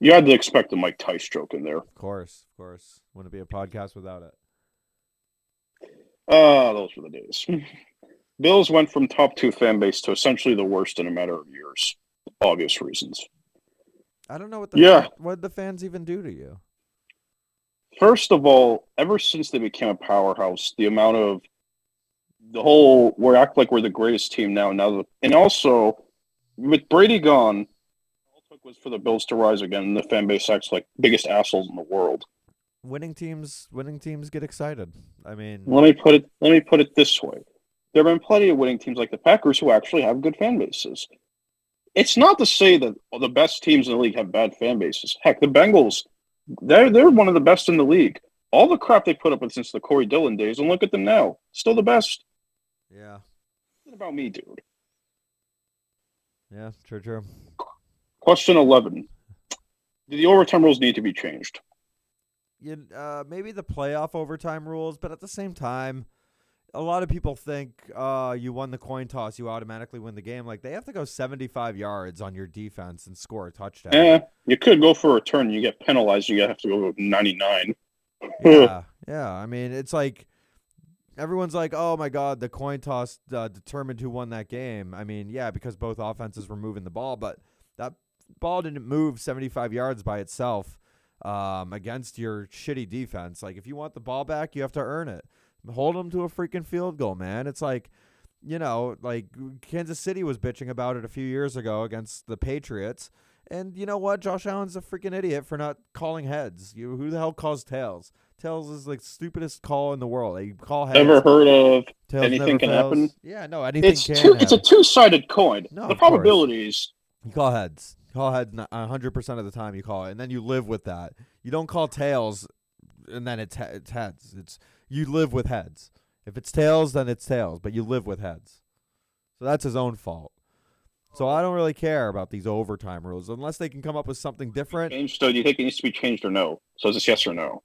You had to expect a Mike Tice joke in there. Of course, of course. Wouldn't be a podcast without it. Ah, those were the days. Bills went from top two fan base to essentially the worst in a matter of years. Obvious reasons. I don't know what the Yeah. what the fans even do to you. First of all, ever since they became a powerhouse, the amount of the whole we act like we're the greatest team now. Now, and also with Brady gone, all it took was for the Bills to rise again, and the fan base acts like biggest assholes in the world. Winning teams, winning teams get excited. I mean, Let me put it. Let me put it this way: there have been plenty of winning teams like the Packers who actually have good fan bases. It's not to say that the best teams in the league have bad fan bases. Heck, the Bengals, they're they're one of the best in the league. All the crap they put up with since the Corey Dillon days, and look at them now, still the best. yeah, What about me, dude? yeah, true, true. Question eleven: Do the overtime rules need to be changed? You, uh, maybe the playoff overtime rules, but at the same time, a lot of people think uh, you won the coin toss, you automatically win the game. Like they have to go 75 yards on your defense and score a touchdown. Eh, you could go for a return, you get penalized, you have to go ninety nine. yeah, yeah. I mean, it's like everyone's like, "Oh my God, the coin toss uh, determined who won that game." I mean, yeah, because both offenses were moving the ball, but that ball didn't move 75 yards by itself um, against your shitty defense. Like, if you want the ball back, you have to earn it. Hold them to a freaking field goal, man. It's like. You know, like Kansas City was bitching about it a few years ago against the Patriots. And you know what? Josh Allen's a freaking idiot for not calling heads. You who the hell calls tails? Tails is like stupidest call in the world. You call heads. Ever heard of? tails anything can fails. happen? Yeah, no, anything It's can two. It's a two sided coin. No, the probabilities. You call heads. Call heads hundred percent of the time. You call it, and then you live with that. You don't call tails, and then it's he- it's heads. It's you live with heads. If it's tails, then it's tails. But you live with heads. So that's his own fault. So I don't really care about these overtime rules unless they can come up with something different. Changed. So do you think it needs to be changed or no? So is this yes or no?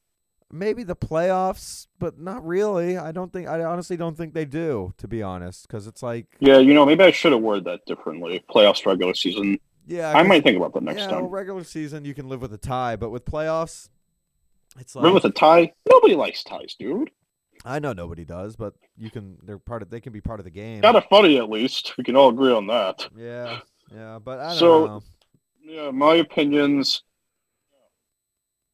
maybe the playoffs, but not really. I don't think. I honestly don't think they do, to be honest, because it's like, Yeah, you know, maybe I should have worded that differently. Playoffs, regular season. yeah, I might think about that next yeah, time. well, regular season you can live with a tie, but with playoffs, it's like Remember with a tie? Nobody likes ties, dude. I know nobody does, but you can. They're part of. They can be part of the game. Kind of funny, at least. We can all agree on that. Yeah, yeah, but I don't So- know. Yeah, my opinions.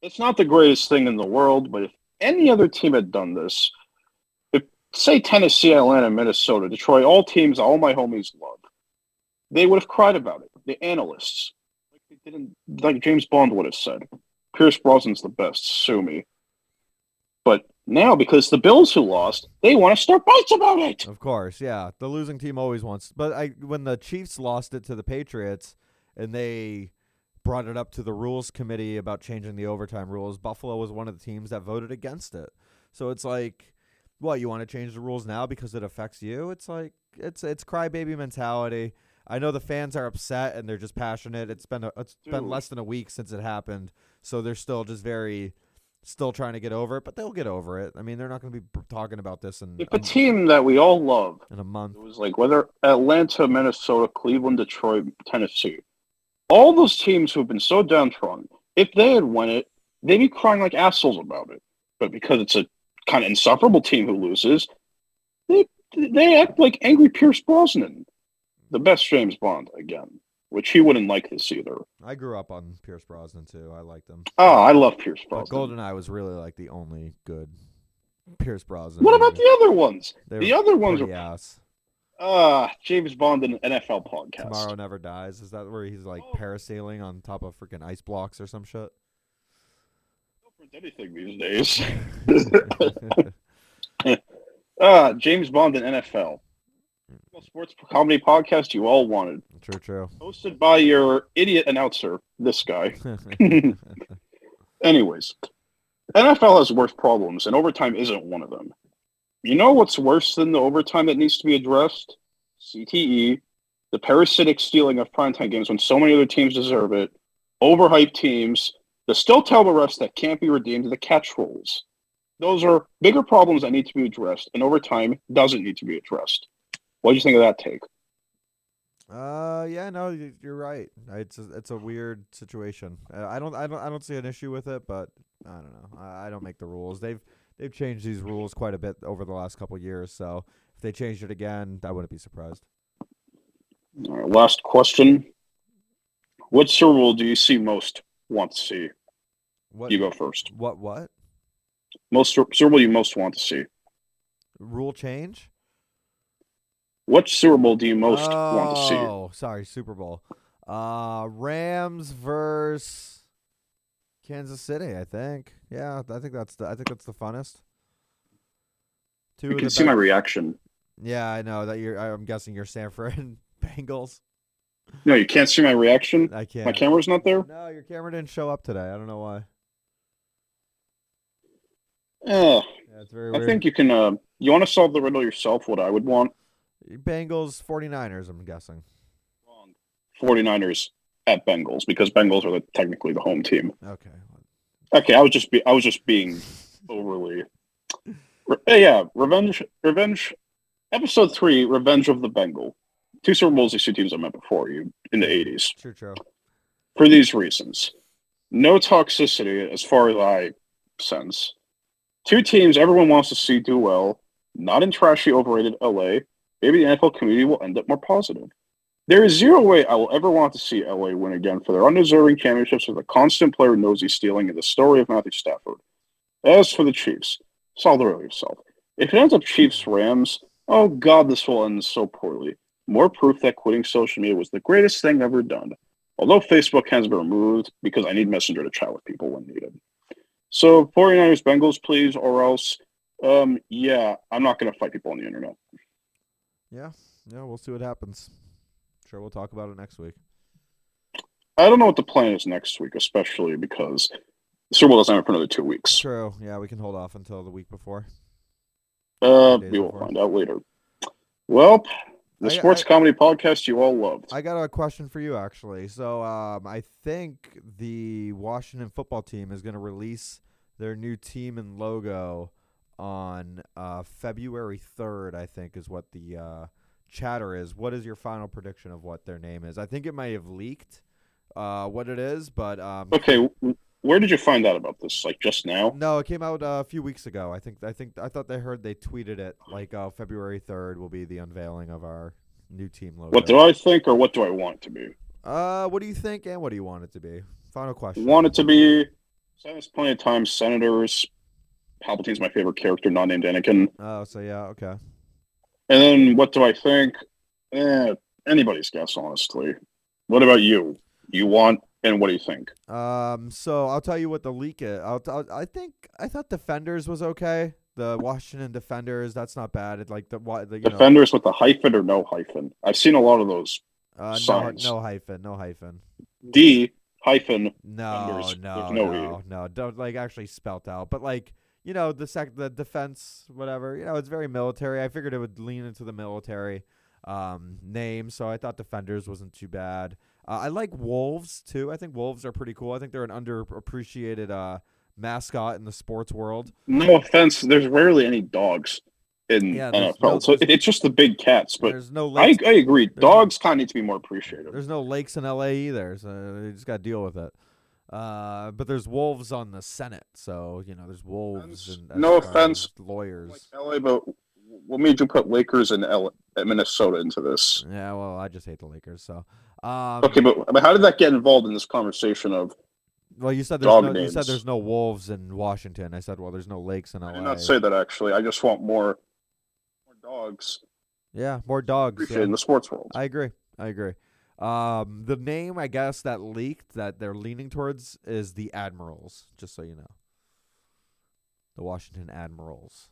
It's not the greatest thing in the world, but if any other team had done this, if say Tennessee, Atlanta, Minnesota, Detroit, all teams, all my homies love, they would have cried about it. The analysts, like they didn't, like James Bond would have said, Pierce Brosnan's the best. Sue me. But now, because the Bills who lost, they want to start bites about it. Of course, yeah. The losing team always wants. But I, when the Chiefs lost it to the Patriots, and they brought it up to the rules committee about changing the overtime rules, Buffalo was one of the teams that voted against it. So it's like, what you want to change the rules now because it affects you? It's like it's it's crybaby mentality. I know the fans are upset and they're just passionate. It's been a, it's been less than a week since it happened, so they're still just very. Still trying to get over it, but they'll get over it. I mean, they're not going to be talking about this in If a a team that we all love in a month. It was like whether Atlanta, Minnesota, Cleveland, Detroit, Tennessee, all those teams who have been so downtrodden, if they had won it, they'd be crying like assholes about it. But because it's a kind of insufferable team who loses, they they act like angry Pierce Brosnan, the best James Bond again, which he wouldn't like this either. I grew up on Pierce Brosnan too. I liked him. Oh, I love Pierce But Brosnan. GoldenEye was really like the only good Pierce Brosnan. What about the other ones? They The other ones are ass. ah James Bond and NFL podcast. Tomorrow Never Dies. Is that where he's like Oh. parasailing on top of freaking ice blocks or some shit? Don't print anything these days. Ah, James Bond and NFL. Sports comedy podcast you all wanted. true, true. Hosted by your idiot announcer, this guy. Anyways, NFL has worse problems, and overtime isn't one of them. You know what's worse than the overtime that needs to be addressed? CTE, the parasitic stealing of primetime games when so many other teams deserve it, overhyped teams, the still tell the refs that can't be redeemed, the catch rules. those are bigger problems that need to be addressed, and overtime doesn't need to be addressed. What do you think of that take? Uh, yeah, no, you're right. It's a, it's a weird situation. Uh, I don't, I don't, I don't see an issue with it, but I don't know. I, I don't make the rules. They've they've changed these rules quite a bit over the last couple years. So if they changed it again, I wouldn't be surprised. All right, last question. What Super Bowl do you see most want to see? What You go first. What what Most Super Bowl you most want to see? rule change? What Super Bowl do you most want to see? Oh, sorry, Super Bowl. Uh, Rams versus Kansas City. I think. Yeah, I think that's the. I think that's the funnest. Two You can see be- my reaction. Yeah, I know that you're. I'm guessing you're Sanford and Bengals. No, you can't see my reaction. I can't. My camera's not there. No, your camera didn't show up today. I don't know why. Uh, Yeah, it's very I weird. think you can. Uh, you want to solve the riddle yourself? What I would want. Bengals 49ers, I'm guessing. 49ers at Bengals because Bengals are the, technically the home team. Okay. Okay, I was just be I was just being overly. Re- eh, yeah, revenge, revenge. Episode three, Revenge of the Bengal. Two Super Bowls these two teams I met before you in the eighties. True, true. For these reasons, no toxicity as far as I sense. Two teams everyone wants to see do well. Not in trashy, overrated LA. Maybe the NFL community will end up more positive. There is zero way I will ever want to see LA win again for their undeserving championships with a constant player nosy stealing and the story of Matthew Stafford. As for the Chiefs, solve the riddle yourself. If it ends up Chiefs Rams, oh god, this will end so poorly. More proof that quitting social media was the greatest thing ever done. Although Facebook has been removed because I need Messenger to chat with people when needed. So 49ers Bengals, please, or else um yeah, I'm not gonna fight people on the internet. Yeah. Yeah, we'll see what happens. Sure, we'll talk about it next week. I don't know what the plan is next week, especially because the Super Bowl doesn't happen for another two weeks. True. Yeah, we can hold off until the week before. Uh, we will before. find out later. Well, the I- sports I- comedy podcast you all loved. I got a question for you actually. So, um, I think the Washington football team is going to release their new team and logo on uh, February 3rd, I think is what the uh, chatter is. What is your final prediction of what their name is? I think it might have leaked uh, what it is, but um, okay, where did you find out about this? Like just now? no, it came out uh, a few weeks ago. I think I think I thought they heard they tweeted it like uh, February 3rd will be the unveiling of our new team logo. What do I think, or what do I want it to be? Uh, what do you think, and what do you want it to be? Final question. Want it to be? Said this plenty of time. Senators. Palpatine's my favorite character, not named Anakin. Oh, so yeah, okay. And then what do I think? Eh, anybody's guess, honestly. What about you? You want, and what do you think? Um, so I'll tell you what the leak is. I'll, I'll, I think I thought Defenders was okay. The Washington Defenders, that's not bad. It like the the, you know, Defenders with the hyphen or no hyphen? I've seen a lot of those. uh, no, signs. no hyphen, no hyphen. D hyphen. No, Defenders, no, no no, no, Don't like actually spelt out, but like you know the sec, the defense, whatever. You know, it's very military. I figured it would lean into the military um name, so I thought Defenders wasn't too bad. Uh, I like wolves too. I think wolves are pretty cool. I think they're an underappreciated uh mascot in the sports world. No offense, there's rarely any dogs in Yeah, NFL, no- so it's just the big cats. But there's no I, lakes. I agree, there's- dogs kind of need to be more appreciated. There's no lakes in LA either, so you just got to deal with it. Uh, but there's wolves on the Senate, so you know there's wolves Offense- and no offense. lawyers. Like LA, but what made you put Lakers and L- Minnesota into this? Yeah, well, I just hate the Lakers. So, um, Okay, but, but how did that get involved in this conversation of? well, you said there's no, you said there's no wolves in Washington. I said, well, there's no lakes in LA. I did not say that actually. I just want more, more dogs Yeah, more dogs. yeah. in the sports world. I agree. I agree. Um, the name I guess that leaked that they're leaning towards is the Admirals. Just so you know, the Washington Admirals.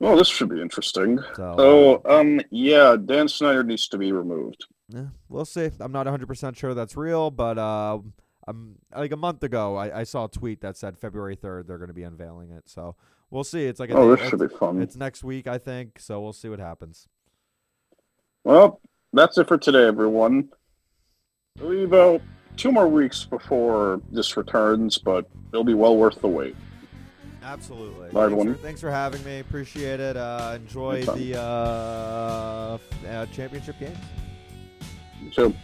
Well, this should be interesting. So, So, uh, um, yeah, Dan Snyder needs to be removed. Yeah, we'll see. I'm not 100% sure that's real, but uh, um, like a month ago, I, I saw a tweet that said February 3rd they're going to be unveiling it. So we'll see. It's like a Oh, this should be fun. it's next week, I think. So we'll see what happens. Well, that's it for today, everyone. It'll about two more weeks before this returns, but it'll be well worth the wait. Absolutely. Bye, thanks, everyone. for, thanks for having me. Appreciate it. Uh, enjoy the uh, uh, championship games. So.